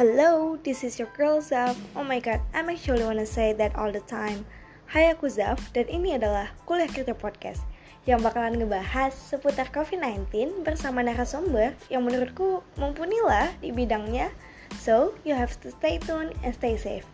Hello, this is your girl Zaf. Oh my god, I'm actually wanna say that all the time. Hai aku Zaf, dan ini adalah Kuliah Kita Podcast yang bakalan ngebahas seputar COVID-19 bersama narasumber yang menurutku mumpunilah di bidangnya. So, you have to stay tuned and stay safe.